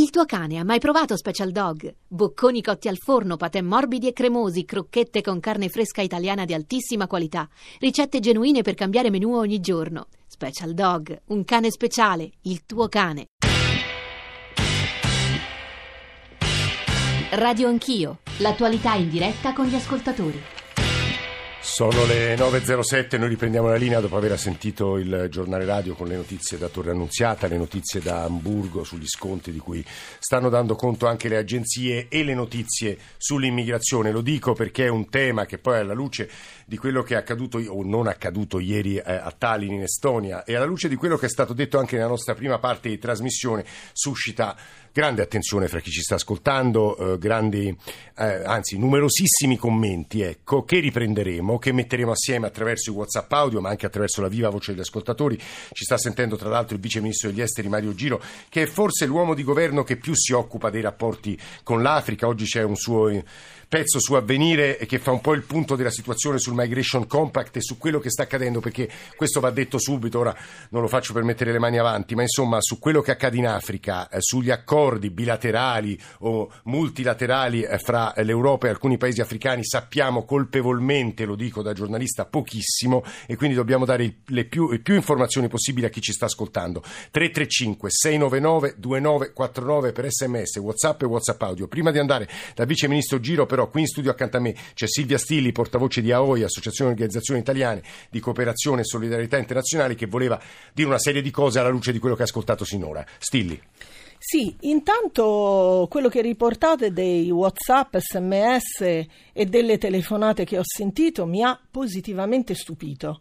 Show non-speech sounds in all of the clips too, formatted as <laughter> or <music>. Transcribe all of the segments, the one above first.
Il tuo cane ha mai provato Special Dog? Bocconi cotti al forno, patè morbidi e cremosi, crocchette con carne fresca italiana di altissima qualità, ricette genuine per cambiare menù ogni giorno. Special Dog, un cane speciale, il tuo cane. Radio Anch'io, l'attualità in diretta con gli ascoltatori. Sono le 9.07, noi riprendiamo la linea dopo aver sentito il giornale radio con le notizie da Torre Annunziata, le notizie da Hamburgo sugli sconti di cui stanno dando conto anche le agenzie e le notizie sull'immigrazione. Lo dico perché è un tema che poi alla luce di quello che è accaduto o non accaduto ieri eh, a Tallinn in Estonia e alla luce di quello che è stato detto anche nella nostra prima parte di trasmissione suscita grande attenzione fra chi ci sta ascoltando, eh, grandi, eh, anzi numerosissimi commenti ecco, che riprenderemo, che metteremo assieme attraverso i WhatsApp audio, ma anche attraverso la viva voce degli ascoltatori. Ci sta sentendo tra l'altro il vice ministro degli esteri Mario Giro, che è forse l'uomo di governo che più si occupa dei rapporti con l'Africa. Oggi c'è un suo pezzo su Avvenire che fa un po' il punto della situazione sul Migration Compact e su quello che sta accadendo, perché questo va detto subito, ora non lo faccio per mettere le mani avanti, ma insomma su quello che accade in Africa, eh, sugli accordi bilaterali o multilaterali eh, fra l'Europa e alcuni paesi africani sappiamo colpevolmente, lo dico da giornalista, pochissimo e quindi dobbiamo dare le più, le più informazioni possibili a chi ci sta ascoltando. 335 699 2949 per sms, whatsapp e whatsapp audio. Prima di andare dal vice ministro Giro però però qui in studio accanto a me c'è Silvia Stilli, portavoce di AOI, Associazione Organizzazioni Italiane di Cooperazione e Solidarietà Internazionali, che voleva dire una serie di cose alla luce di quello che ha ascoltato sinora. Stilli. Sì, intanto quello che riportate dei WhatsApp, SMS e delle telefonate che ho sentito mi ha positivamente stupito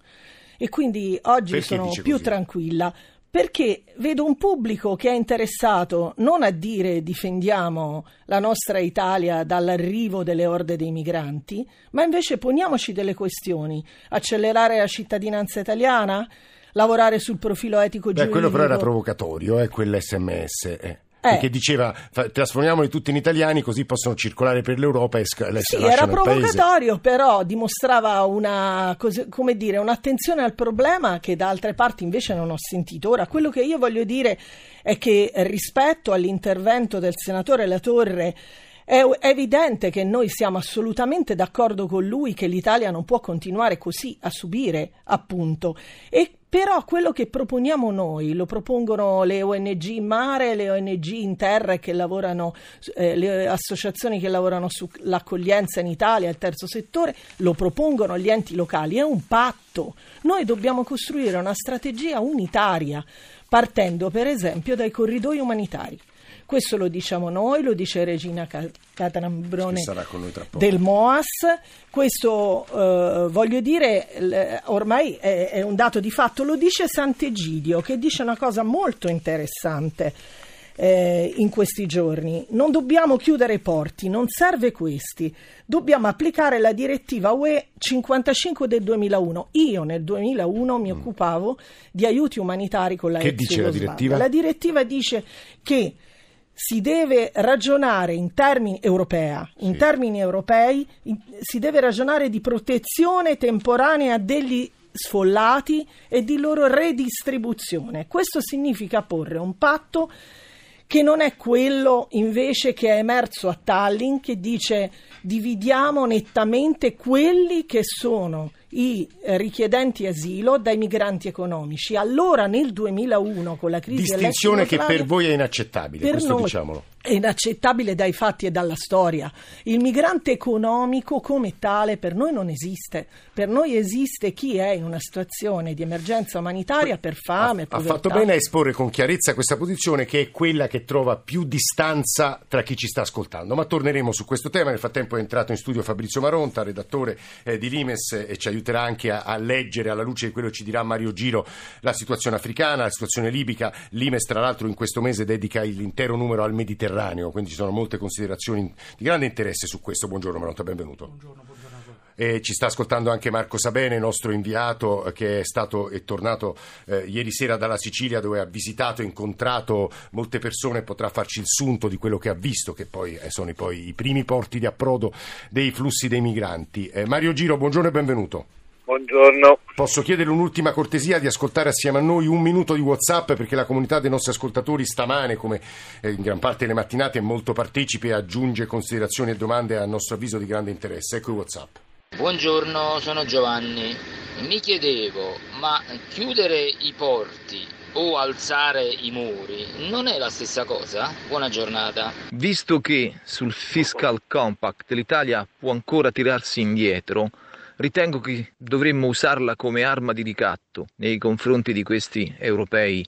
e quindi oggi Perché sono più così? tranquilla perché vedo un pubblico che è interessato non a dire difendiamo la nostra Italia dall'arrivo delle orde dei migranti, ma invece poniamoci delle questioni. Accelerare la cittadinanza italiana? Lavorare sul profilo etico Beh, giuridico? quello però era provocatorio, eh, quell'SMS. Eh. Eh. Perché diceva trasformiamoli tutti in italiani così possono circolare per l'Europa e sc- Sì, era il paese. provocatorio, però dimostrava una, cos- come dire, un'attenzione al problema che da altre parti invece non ho sentito. Ora, quello che io voglio dire è che rispetto all'intervento del senatore Latorre è è evidente che noi siamo assolutamente d'accordo con lui che l'Italia non può continuare così a subire, appunto. E però quello che proponiamo noi, lo propongono le ONG in mare, le ONG in terra che lavorano, eh, le associazioni che lavorano sull'accoglienza in Italia, il terzo settore, lo propongono gli enti locali, è un patto. Noi dobbiamo costruire una strategia unitaria, partendo per esempio dai corridoi umanitari. Questo lo diciamo noi, lo dice Regina Ca- Catrambrone Che sarà con noi tra poco. del MOAS. Questo eh, voglio dire, ormai è, è un dato di fatto, lo dice Sant'Egidio che dice una cosa molto interessante. eh, in questi giorni non dobbiamo chiudere i porti, non serve questi, dobbiamo applicare la direttiva UE 55 del 2001. Io nel 2001 mi occupavo di aiuti umanitari con la Mm. Che dice la direttiva? La direttiva dice che si deve ragionare in termini europea, in Sì. termini europei, in- si deve ragionare di protezione temporanea degli sfollati e di loro redistribuzione. Questo significa porre un patto che non è quello invece che è emerso a Tallinn che dice dividiamo nettamente quelli che sono i richiedenti asilo dai migranti economici. Allora nel 2001 con la crisi Distinzione che per voi è inaccettabile, per questo noi diciamolo. è inaccettabile dai fatti e dalla storia. Il migrante economico come tale per noi non esiste. Per noi esiste chi è in una situazione di emergenza umanitaria per fame, ha, ha povertà. fatto bene a esporre con chiarezza questa posizione che è quella che trova più distanza tra chi ci sta ascoltando. Ma torneremo su questo tema. Nel frattempo è entrato in studio Fabrizio Maronta, redattore eh, di Limes, e ci aiuterà anche a, a leggere alla luce di quello che ci dirà Mario Giro la situazione africana, la situazione libica. Limes, tra l'altro, in questo mese dedica l'intero numero al Mediterraneo, quindi ci sono molte considerazioni di grande interesse su questo. Buongiorno Maronta, benvenuto. Buongiorno, buongiorno. E ci sta ascoltando anche Marco Sabene, nostro inviato, che è stato e tornato eh, ieri sera dalla Sicilia dove ha visitato e incontrato molte persone potrà farci il sunto di quello che ha visto, che poi eh, sono i, poi i primi porti di approdo dei flussi dei migranti. Eh, Mario Giro, buongiorno e benvenuto. Buongiorno. Posso chiedere un'ultima cortesia di ascoltare assieme a noi un minuto di WhatsApp perché la comunità dei nostri ascoltatori stamane, come eh, in gran parte delle mattinate, è molto partecipe e aggiunge considerazioni e domande a nostro avviso di grande interesse. Ecco il WhatsApp. Buongiorno, sono Giovanni. Mi chiedevo, ma chiudere i porti o alzare i muri non è la stessa cosa? Buona giornata. Visto che sul Fiscal Compact l'Italia può ancora tirarsi indietro, ritengo che dovremmo usarla come arma di ricatto nei confronti di questi europei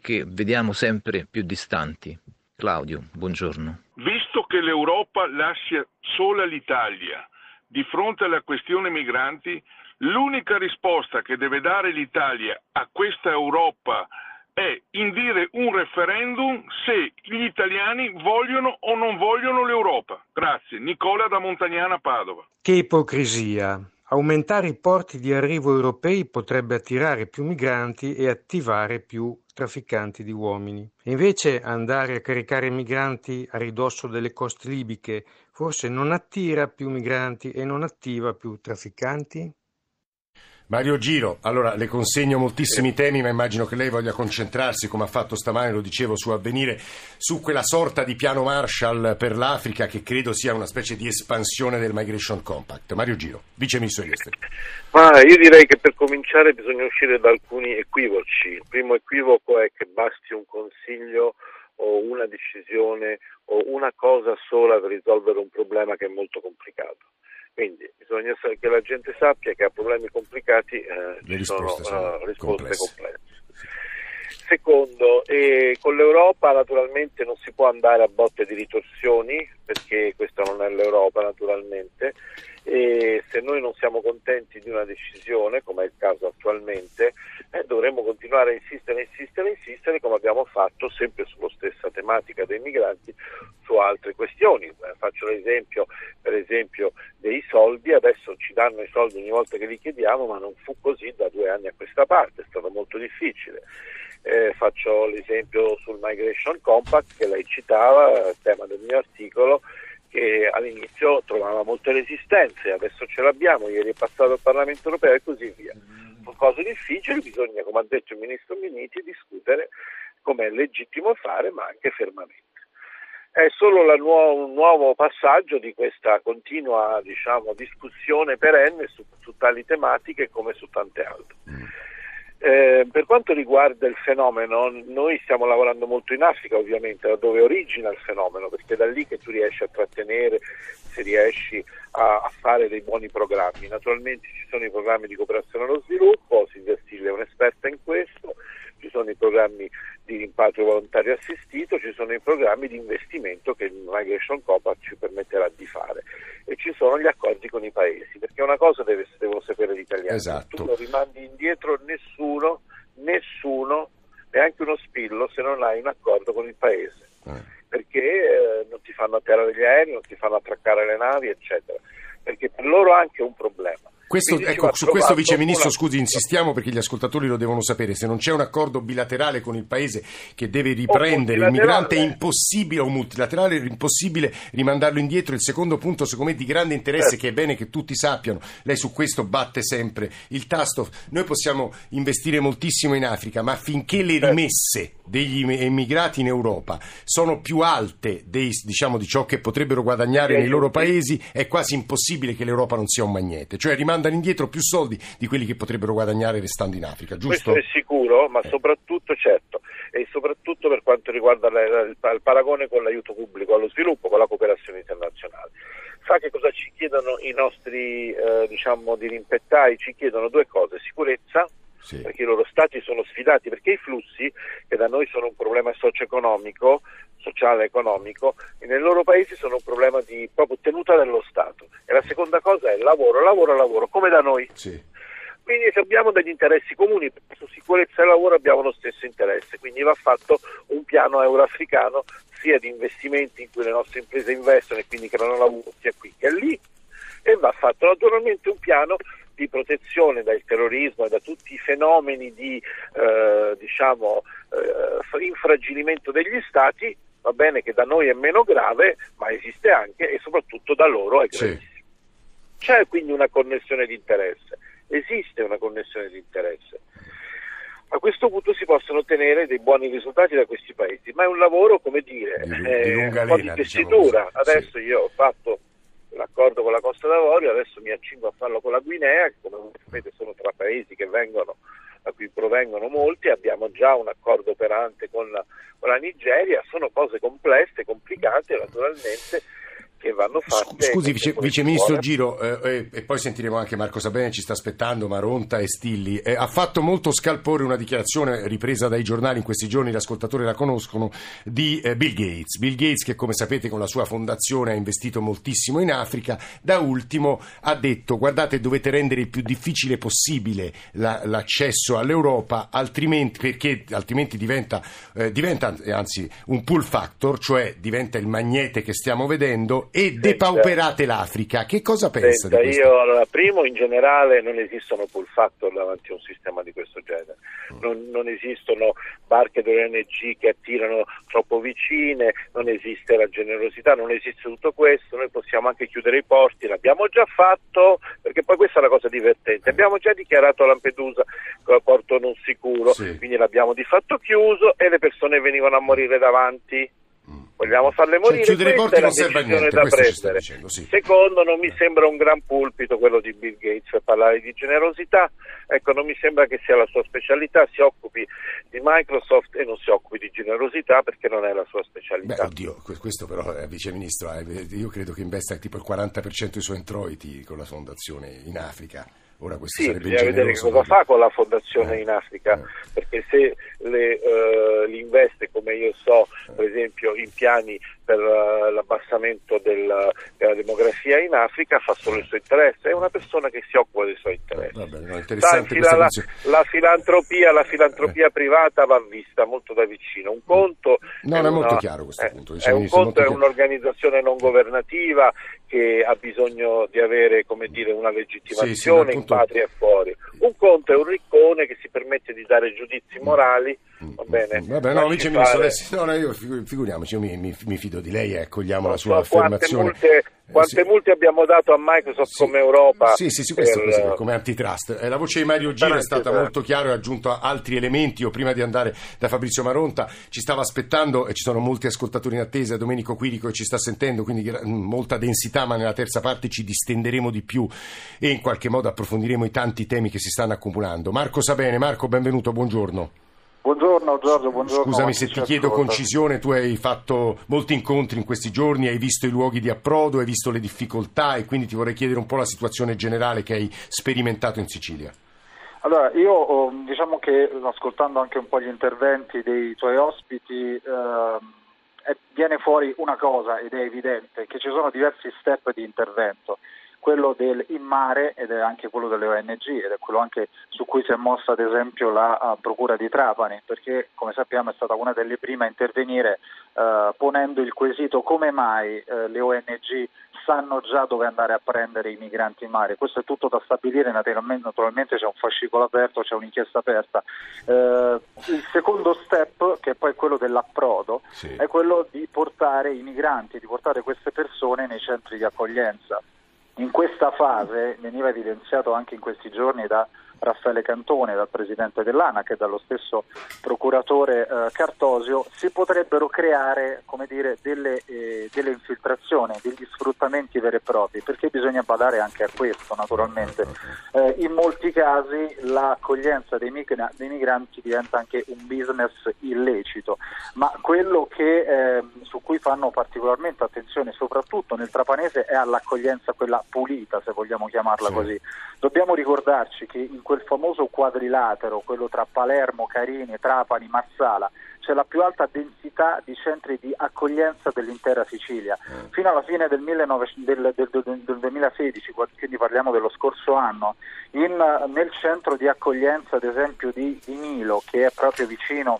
che vediamo sempre più distanti. Claudio, buongiorno. Visto che l'Europa lascia sola l'Italia di fronte alla questione migranti, l'unica risposta che deve dare l'Italia a questa Europa è indire un referendum se gli italiani vogliono o non vogliono l'Europa. Grazie. Nicola da Montagnana Padova. Che ipocrisia. Aumentare i porti di arrivo europei potrebbe attirare più migranti e attivare più trafficanti di uomini. Invece andare a caricare migranti a ridosso delle coste libiche forse non attira più migranti e non attiva più trafficanti? Mario Giro, allora le consegno moltissimi temi, ma immagino che lei voglia concentrarsi, come ha fatto stamane, lo dicevo, su avvenire, su quella sorta di piano Marshall per l'Africa che credo sia una specie di espansione del Migration Compact. Mario Giro, Vice Ministro degli Esteri. Ma io direi che per cominciare bisogna uscire da alcuni equivoci. Il primo equivoco è che basti un consiglio o una decisione o una cosa sola per risolvere un problema che è molto complicato. Quindi bisogna che la gente sappia che a problemi complicati eh, ci sono, sono uh, risposte complesse. complesse. Secondo, eh, con l'Europa naturalmente non si può andare a botte di ritorsioni, perché questa non è l'Europa naturalmente, e se noi non siamo contenti di una decisione, come è il caso attualmente, eh, dovremmo continuare a insistere, insistere, insistere, come abbiamo fatto sempre sulla stessa tematica dei migranti, su altre questioni. Eh, faccio l'esempio, per esempio, dei soldi, adesso ci danno i soldi ogni volta che li chiediamo, ma non fu così da due anni a questa parte, è stato molto difficile. Eh, faccio l'esempio sul Migration Compact che lei citava, tema del mio articolo, che all'inizio trovava molte resistenze, adesso ce l'abbiamo, ieri è passato al Parlamento europeo e così via. Sono cose difficili, bisogna, come ha detto il Ministro Miniti, discutere come è legittimo fare, ma anche fermamente. È solo nuovo, un nuovo passaggio di questa continua diciamo, discussione perenne su, su, tali tematiche come su tante altre. Eh, per quanto riguarda il fenomeno, noi stiamo lavorando molto in Africa ovviamente, da dove origina il fenomeno, perché è da lì che tu riesci a trattenere, se riesci a, a, fare dei buoni programmi. Naturalmente ci sono i programmi di cooperazione allo sviluppo, Silvia Stille è un'esperta in questo, ci sono i programmi di rimpatrio volontario assistito, ci sono i programmi di investimento che il Migration Compact ci permetterà di fare e ci sono gli accordi con i paesi, perché una cosa deve, devono sapere gli italiani, esatto. tu non rimandi indietro nessuno, nessuno, neanche uno spillo se non hai un accordo con il paese, eh. perché eh, non ti fanno atterrare gli aerei, non ti fanno attraccare le navi, eccetera, perché per loro è anche un problema. Questo, ecco, su questo Vice Ministro, scusi, insistiamo perché gli ascoltatori lo devono sapere. Se non c'è un accordo bilaterale con il Paese che deve riprendere il migrante, è impossibile, o multilaterale, è impossibile rimandarlo indietro. Il secondo punto, secondo me, di grande interesse, eh. che è bene che tutti sappiano, lei su questo batte sempre il tasto. Noi possiamo investire moltissimo in Africa, ma finché le rimesse degli immigrati in Europa sono più alte dei, diciamo, di ciò che potrebbero guadagnare nei loro paesi, è quasi impossibile che l'Europa non sia un magnete. Cioè rimanda mandano indietro più soldi di quelli che potrebbero guadagnare restando in Africa, giusto? Questo è sicuro, ma soprattutto certo, e soprattutto per quanto riguarda il paragone con l'aiuto pubblico allo sviluppo, con la cooperazione internazionale. Sa che cosa ci chiedono i nostri eh, diciamo, dirimpettai? Ci chiedono due cose, sicurezza, sì. perché i loro stati sono sfidati, perché i flussi, che da noi sono un problema socio-economico, sociale e economico, nei loro paesi sono un problema di proprio tenuta dello Stato. E la seconda cosa è lavoro, lavoro, lavoro, come da noi. Sì. Quindi se abbiamo degli interessi comuni, su sicurezza e lavoro abbiamo lo stesso interesse, quindi va fatto un piano euroafricano sia di investimenti in cui le nostre imprese investono e quindi creano lavoro sia qui che lì, e va fatto naturalmente un piano di protezione dal terrorismo e da tutti i fenomeni di eh, diciamo, eh, infragilimento degli stati va bene che da noi è meno grave, ma esiste anche e soprattutto da loro è gravissimo. Sì. C'è quindi una connessione di interesse esiste una connessione di interesse. A questo punto si possono ottenere dei buoni risultati da questi paesi, ma è un lavoro, come dire, Di- di eh, lunga un po' di diciamo tessitura. così, Adesso io ho fatto l'accordo con la Costa d'Avorio, adesso mi accingo a farlo con la Guinea, che come sapete sono tra paesi che vengono, da cui provengono molti, abbiamo già un accordo operante con la, con la Nigeria, sono cose complesse, complicate naturalmente che vanno fatte. Scusi, vice, Ministro. Giro, eh, eh, e poi sentiremo anche Marco Sabene, ci sta aspettando, Maronta e Stilli. Eh, ha fatto molto scalpore una dichiarazione ripresa dai giornali in questi giorni, gli ascoltatori la conoscono, di eh, Bill Gates. Bill Gates che come sapete con la sua fondazione ha investito moltissimo in Africa, da ultimo ha detto guardate dovete rendere il più difficile possibile la- l'accesso all'Europa, altrimenti, perché altrimenti diventa, eh, diventa anzi un pull factor, cioè diventa il magnete che stiamo vedendo e depauperate l'Africa. Che cosa pensa Senta, di questo? io allora, primo in generale non esistono pull factor davanti a un sistema di questo genere, Mm. non, non esistono barche dell'ONG che attirano troppo vicine, non esiste la generosità, non esiste tutto questo, noi possiamo anche chiudere i porti, l'abbiamo già fatto, perché poi questa è la cosa divertente, abbiamo già dichiarato a Lampedusa porto non sicuro, Sì. quindi l'abbiamo di fatto chiuso e le persone venivano a morire davanti. Vogliamo farle morire, Mm. chiudere i questa porti è la non serve a niente, dicendo, sì. Secondo, non mi sembra un gran pulpito quello di Bill Gates per parlare di generosità. Ecco, non mi sembra che sia la sua specialità, si occupi di Microsoft e non si occupi di generosità perché non è la sua Beh, specialità. oddio, que- questo però, eh, Vice Ministro, eh, io credo che investa tipo il 40% dei suoi introiti con la fondazione in Africa. Ora questo Sì, sarebbe bisogna vedere cosa fa con la fondazione Eh, in Africa, eh. perché se le, eh, li investe, come io so, per esempio in piani per eh, l'abbassamento del- della demografia in Africa, fa solo il suo interesse, è una persona che si occupa dei suoi interessi. Va bene, no, la, posizione. la filantropia, la filantropia privata va vista molto da vicino. Un conto No, è molto chiaro questo eh, punto, è un conto è un'organizzazione non governativa che ha bisogno di avere come dire, una legittimazione Sì, sì, in patria e fuori. Un riccone che si permette di dare giudizi morali. Va bene, Mm, Vabbè, no, Vice Ministro, fare. adesso- no, no, io figu- figuriamoci, io mi, mi- mi fido di lei e accogliamo Non la sua so quante affermazione. multe, quante sì. multe abbiamo dato a Microsoft Sì. come Europa? Sì, sì, sì, questo per, così, eh, come antitrust. Eh, la voce di Mario Giro è stata per- molto chiara e ha aggiunto altri elementi. Io prima di andare da Fabrizio Maronta ci stava aspettando e ci sono molti ascoltatori in attesa, Domenico Quirico che ci sta sentendo, quindi mm, molta densità, ma nella terza parte ci distenderemo di più e in qualche modo approfondiremo i tanti temi che si stanno accumulando. Marco Sabene, Marco, benvenuto, buongiorno. Buongiorno Giorgio, buongiorno. Scusami se ti chiedo ascolta. concisione, tu hai fatto molti incontri in questi giorni, hai visto i luoghi di approdo, hai visto le difficoltà e quindi ti vorrei chiedere un po' la situazione generale che hai sperimentato in Sicilia. Allora, io oh, diciamo che ascoltando anche un po' gli interventi dei tuoi ospiti ehm, eh, viene fuori una cosa ed è evidente che ci sono diversi step di intervento. Quello del in mare ed è anche quello delle ONG ed è quello anche su cui si è mossa ad esempio la ah, Procura di Trapani perché come sappiamo è stata una delle prime a intervenire eh, ponendo il quesito come mai eh, le ONG sanno già dove andare a prendere i migranti in mare. Questo è tutto da stabilire, naturalmente, naturalmente c'è un fascicolo aperto, c'è un'inchiesta aperta. Eh, il secondo step, che è poi quello dell'approdo, Sì. è quello di portare i migranti, di portare queste persone nei centri di accoglienza. In questa fase veniva evidenziato anche in questi giorni da Raffaele Cantone, dal presidente dell'ANAC e dallo stesso procuratore eh, Cartosio, si potrebbero creare come dire, delle, eh, delle infiltrazioni, degli sfruttamenti veri e propri, perché bisogna badare anche a questo naturalmente. Eh, in molti casi l'accoglienza dei, migra- dei migranti diventa anche un business illecito, ma quello che, eh, su cui fanno particolarmente attenzione, soprattutto nel trapanese, è all'accoglienza quella pulita, se vogliamo chiamarla Sì. così. Dobbiamo ricordarci che in quel famoso quadrilatero, quello tra Palermo, Carini, Trapani, Marsala, c'è la più alta densità di centri di accoglienza dell'intera Sicilia. Fino alla fine del, 19 del- del- del- del 2016, quindi parliamo dello scorso anno, in- nel centro di accoglienza, ad esempio, di, di Milo, che è proprio vicino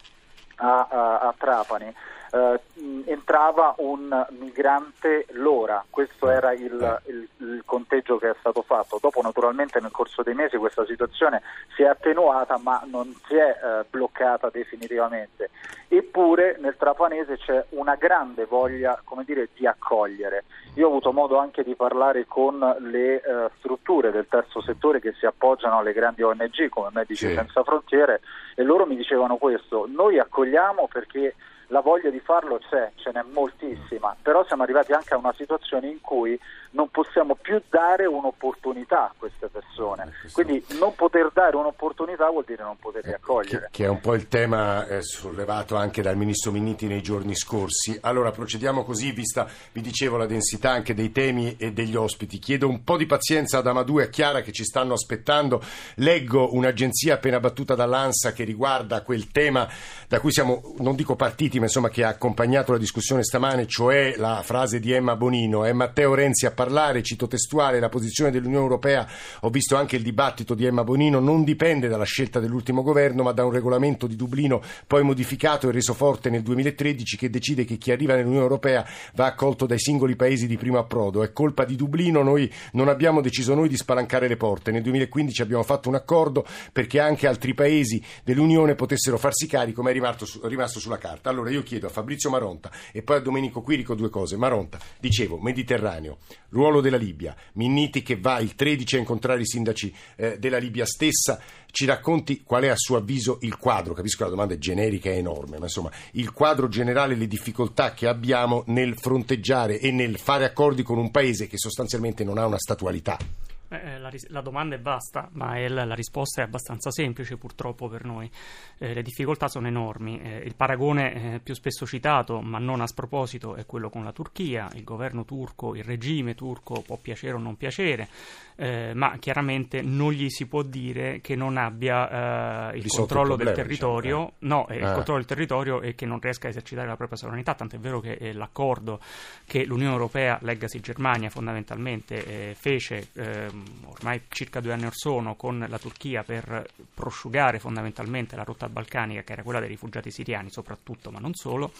a, a- a Trapani, eh, entrava un migrante l'ora, questo era il, il, il, conteggio che è stato fatto. Dopo naturalmente nel corso dei mesi questa situazione si è attenuata ma non si è eh, bloccata definitivamente. Eppure nel Trapanese c'è una grande voglia dire, di accogliere. Io ho avuto modo anche di parlare con le eh, strutture del terzo settore che si appoggiano alle grandi ONG come Medici sì. Senza Frontiere e loro mi dicevano questo, noi accogliamo perché la voglia di farlo c'è, ce n'è moltissima, però siamo arrivati anche a una situazione in cui non possiamo più dare un'opportunità a queste persone. Eh, Quindi non poter dare un'opportunità vuol dire non poterli eh, accogliere. Che, che, è un po' il tema eh, sollevato anche dal ministro Minniti nei giorni scorsi. Allora procediamo così, vista, vi dicevo, la densità anche dei temi e degli ospiti. Chiedo un po' di pazienza ad Amadou e a Chiara che ci stanno aspettando. Leggo un'agenzia appena battuta dall'ANSA che riguarda quel tema da cui siamo, non dico partiti, ma insomma che ha accompagnato la discussione stamane, cioè la frase di Emma Bonino. È Matteo Renzi a parlare, cito testuale, la posizione dell'Unione Europea, ho visto anche il dibattito di Emma Bonino, non dipende dalla scelta dell'ultimo governo, ma da un regolamento di Dublino poi modificato e reso forte nel 2013 che decide che chi arriva nell'Unione Europea va accolto dai singoli paesi di primo approdo. È colpa di Dublino, noi non abbiamo deciso noi di spalancare le porte. Nel 2015 abbiamo fatto un accordo perché anche altri paesi dell'Unione potessero farsi carico, ma è rimasto, rimasto sulla carta. Allora io chiedo a Fabrizio Maronta e poi a Domenico Quirico due cose. Maronta, dicevo, Mediterraneo, ruolo della Libia, Minniti che va il 13 a incontrare i sindaci eh, della Libia stessa, ci racconti qual è a suo avviso il quadro, capisco che la domanda è generica e enorme, ma insomma il quadro generale, le difficoltà che abbiamo nel fronteggiare e nel fare accordi con un paese che sostanzialmente non ha una statualità. Eh, eh, la, la, domanda è vasta, ma è la, la, risposta è abbastanza semplice purtroppo per noi. Eh, le difficoltà sono enormi. Eh, il paragone eh, più spesso citato, ma non a sproposito, è quello con la Turchia. Il governo turco, il regime turco può piacere o non piacere, eh, ma chiaramente non gli si può dire che non abbia il controllo del territorio, diciamo, no, il controllo del territorio e che non riesca a esercitare la propria sovranità. Tant'è vero che l'accordo che l'Unione Europea, leggasi Germania fondamentalmente, fece ormai circa due anni or sono con la Turchia per prosciugare fondamentalmente la rotta balcanica che era quella dei rifugiati siriani soprattutto ma non solo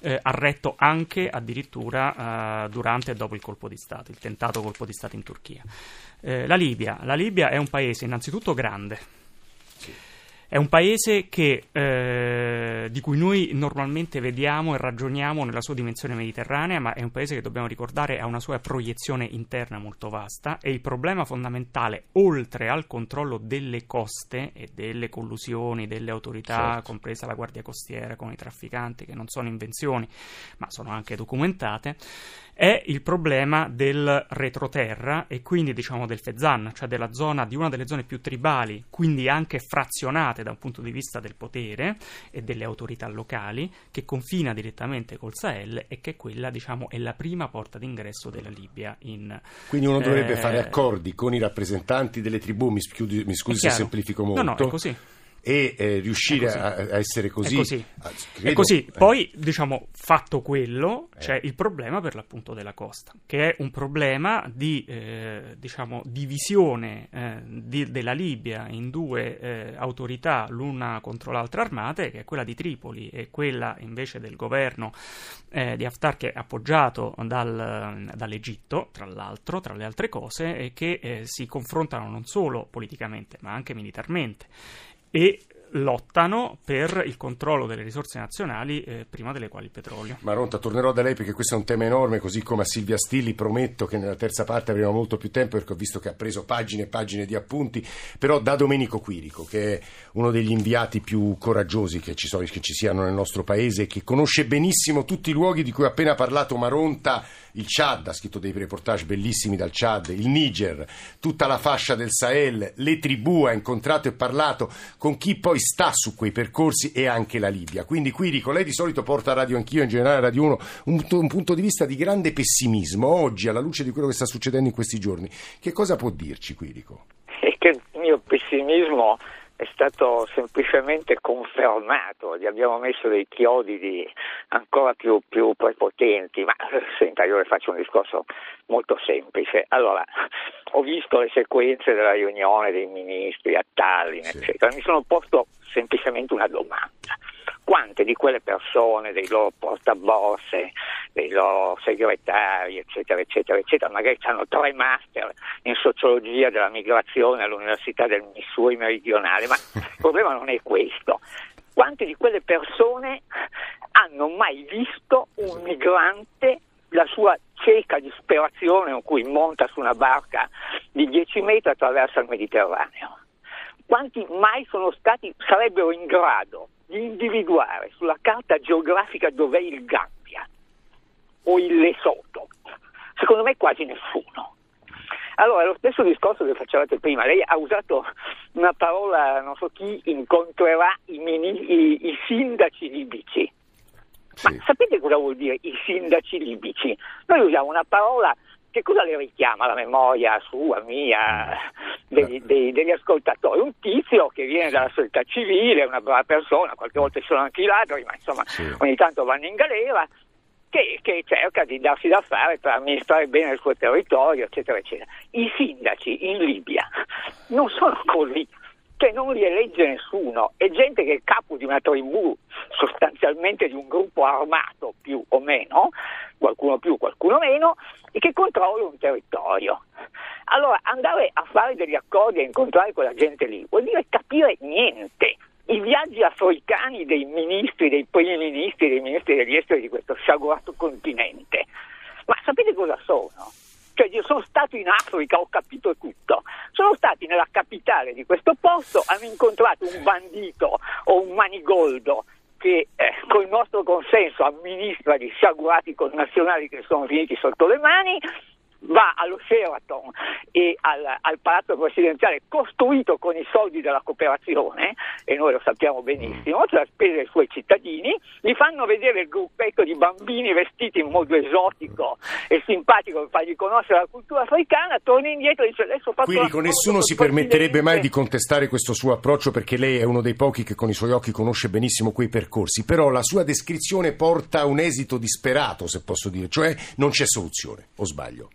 eh, ha retto anche addirittura eh, durante e dopo il colpo di Stato il tentato colpo di Stato in Turchia. Eh, la Libia. La Libia è un paese innanzitutto grande è un paese che, eh, di cui noi normalmente vediamo e ragioniamo nella sua dimensione mediterranea, ma è un paese che dobbiamo ricordare ha una sua proiezione interna molto vasta e il problema fondamentale, oltre al controllo delle coste e delle collusioni delle autorità, certo. compresa la Guardia Costiera con i trafficanti, che non sono invenzioni, ma sono anche documentate, è il problema del retroterra e quindi diciamo del Fezzan, cioè della zona, di una delle zone più tribali, quindi anche frazionate da un punto di vista del potere e delle autorità locali, che confina direttamente col Sahel e che quella diciamo è la prima porta d'ingresso della Libia. In, quindi uno dovrebbe eh, fare accordi con i rappresentanti delle tribù, mi, schiudi, mi scusi se semplifico molto. No, no, è così e eh, riuscire a, a, essere così. È così. A, credo, è così. Eh. Poi, diciamo, fatto quello, eh. c'è il problema per l'appunto della costa, che è un problema di eh, diciamo, divisione eh, di, della Libia in due eh, autorità, l'una contro l'altra armate, che è quella di Tripoli e quella invece del governo di Haftar, che è appoggiato dal, dall'Egitto, tra l'altro, tra le altre cose, e che si confrontano non solo politicamente, ma anche militarmente e lottano per il controllo delle risorse nazionali, eh, prima delle quali il petrolio. Maronta, tornerò da lei perché questo è un tema enorme, così come a Silvia Stilli prometto che nella terza parte avremo molto più tempo perché ho visto che ha preso pagine e pagine di appunti, però da Domenico Quirico, che è uno degli inviati più coraggiosi che ci, sono, che ci siano nel nostro paese, che conosce benissimo tutti i luoghi di cui ha appena parlato Maronta, il Chad, ha scritto dei reportage bellissimi dal Chad, il Niger, tutta la fascia del Sahel, le tribù, ha incontrato e parlato con chi poi sta su quei percorsi e anche la Libia. Quindi qui dico, lei di solito porta a Radio Anch'io, in generale Radio 1, un, un punto di vista di grande pessimismo. Oggi, alla luce di quello che sta succedendo in questi giorni, che cosa può dirci Quirico? È che il mio pessimismo è stato semplicemente confermato, gli abbiamo messo dei chiodi ancora più, più, prepotenti, ma senta io le faccio un discorso molto semplice. Allora, ho visto le sequenze della riunione dei ministri a Tallinn, sì. eccetera, mi sono posto semplicemente una domanda. quante di quelle persone, dei loro portaborse, dei loro segretari, eccetera, eccetera, eccetera, magari hanno tre master in sociologia della migrazione all'Università del Missouri meridionale, ma il <laughs> problema non è questo. Quante di quelle persone hanno mai visto un migrante la sua cieca disperazione con cui monta su una barca di 10 metri attraverso il Mediterraneo? Quanti mai sono stati, sarebbero in grado di individuare sulla carta geografica dov'è il Gambia o il Lesotho? Secondo me quasi nessuno. Allora, lo stesso discorso che facevate prima, lei ha usato una parola, non so chi incontrerà i, mini, i, i sindaci libici. Ma sì. sapete cosa vuol dire i sindaci libici? Noi usiamo una parola che cosa le richiama la memoria sua, mia, degli, dei, degli, ascoltatori? Un tizio che viene dalla società civile, una brava persona, qualche volta ci sono anche i ladri, ma insomma sì. ogni tanto vanno in galera, che, che, cerca di darsi da fare per amministrare bene il suo territorio, eccetera, eccetera. I sindaci in Libia non sono così che non li elegge nessuno, è gente che è capo di una tribù, sostanzialmente di un gruppo armato più o meno, qualcuno più, qualcuno meno, che controlla un territorio. Allora andare a fare degli accordi e incontrare quella gente lì vuol dire capire niente. I viaggi africani dei ministri, dei primi ministri, dei ministri degli esteri di questo sciagurato continente. Ma sapete cosa sono? Cioè io sono stato in Africa, ho capito tutto. Sono stati nella capitale di questo posto, hanno incontrato un bandito o un manigoldo che eh, con il nostro consenso amministra gli sciagurati connazionali che sono finiti sotto le mani va allo Sheraton e al, al, palazzo presidenziale costruito con i soldi della cooperazione, e noi lo sappiamo benissimo, cioè a spese dei suoi cittadini, gli fanno vedere il gruppetto di bambini vestiti in modo esotico e simpatico per fargli conoscere la cultura africana, torna indietro e dice adesso faccio Quindi con nessuno si permetterebbe mai di contestare questo suo approccio perché lei è uno dei pochi che con i suoi occhi conosce benissimo quei percorsi, però la sua descrizione porta a un esito disperato, se posso dire, cioè non c'è soluzione, o sbaglio?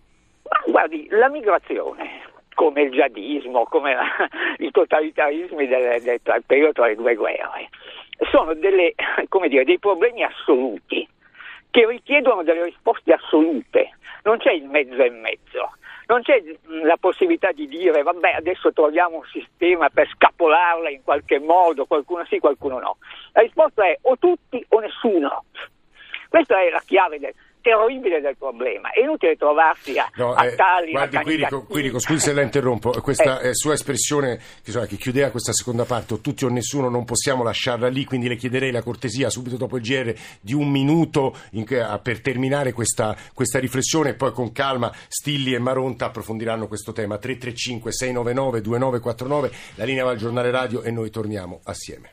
Guardi, la migrazione, come il jihadismo, come la, <laughs> i totalitarismi del, del, del, periodo tra le due guerre, sono delle, <laughs> dire, dei problemi assoluti che richiedono delle risposte assolute, non c'è il mezzo e mezzo. Non c'è la possibilità di dire vabbè adesso troviamo un sistema per scapolarla in qualche modo, qualcuno sì, qualcuno no. La risposta è o tutti o nessuno. Questa è la chiave del, terribile del problema. È inutile trovarsi a, no, a eh, tali. Guardi, Quirico, Quirico, scusi se la interrompo. Questa eh. sua espressione che, che, chiudeva questa seconda parte, o tutti o nessuno, non possiamo lasciarla lì, quindi le chiederei la cortesia subito dopo il GR di un minuto in, per terminare questa, questa, riflessione e poi con calma Stilli e Maronta approfondiranno questo tema. 335 699 2949, la linea va al giornale radio e noi torniamo assieme.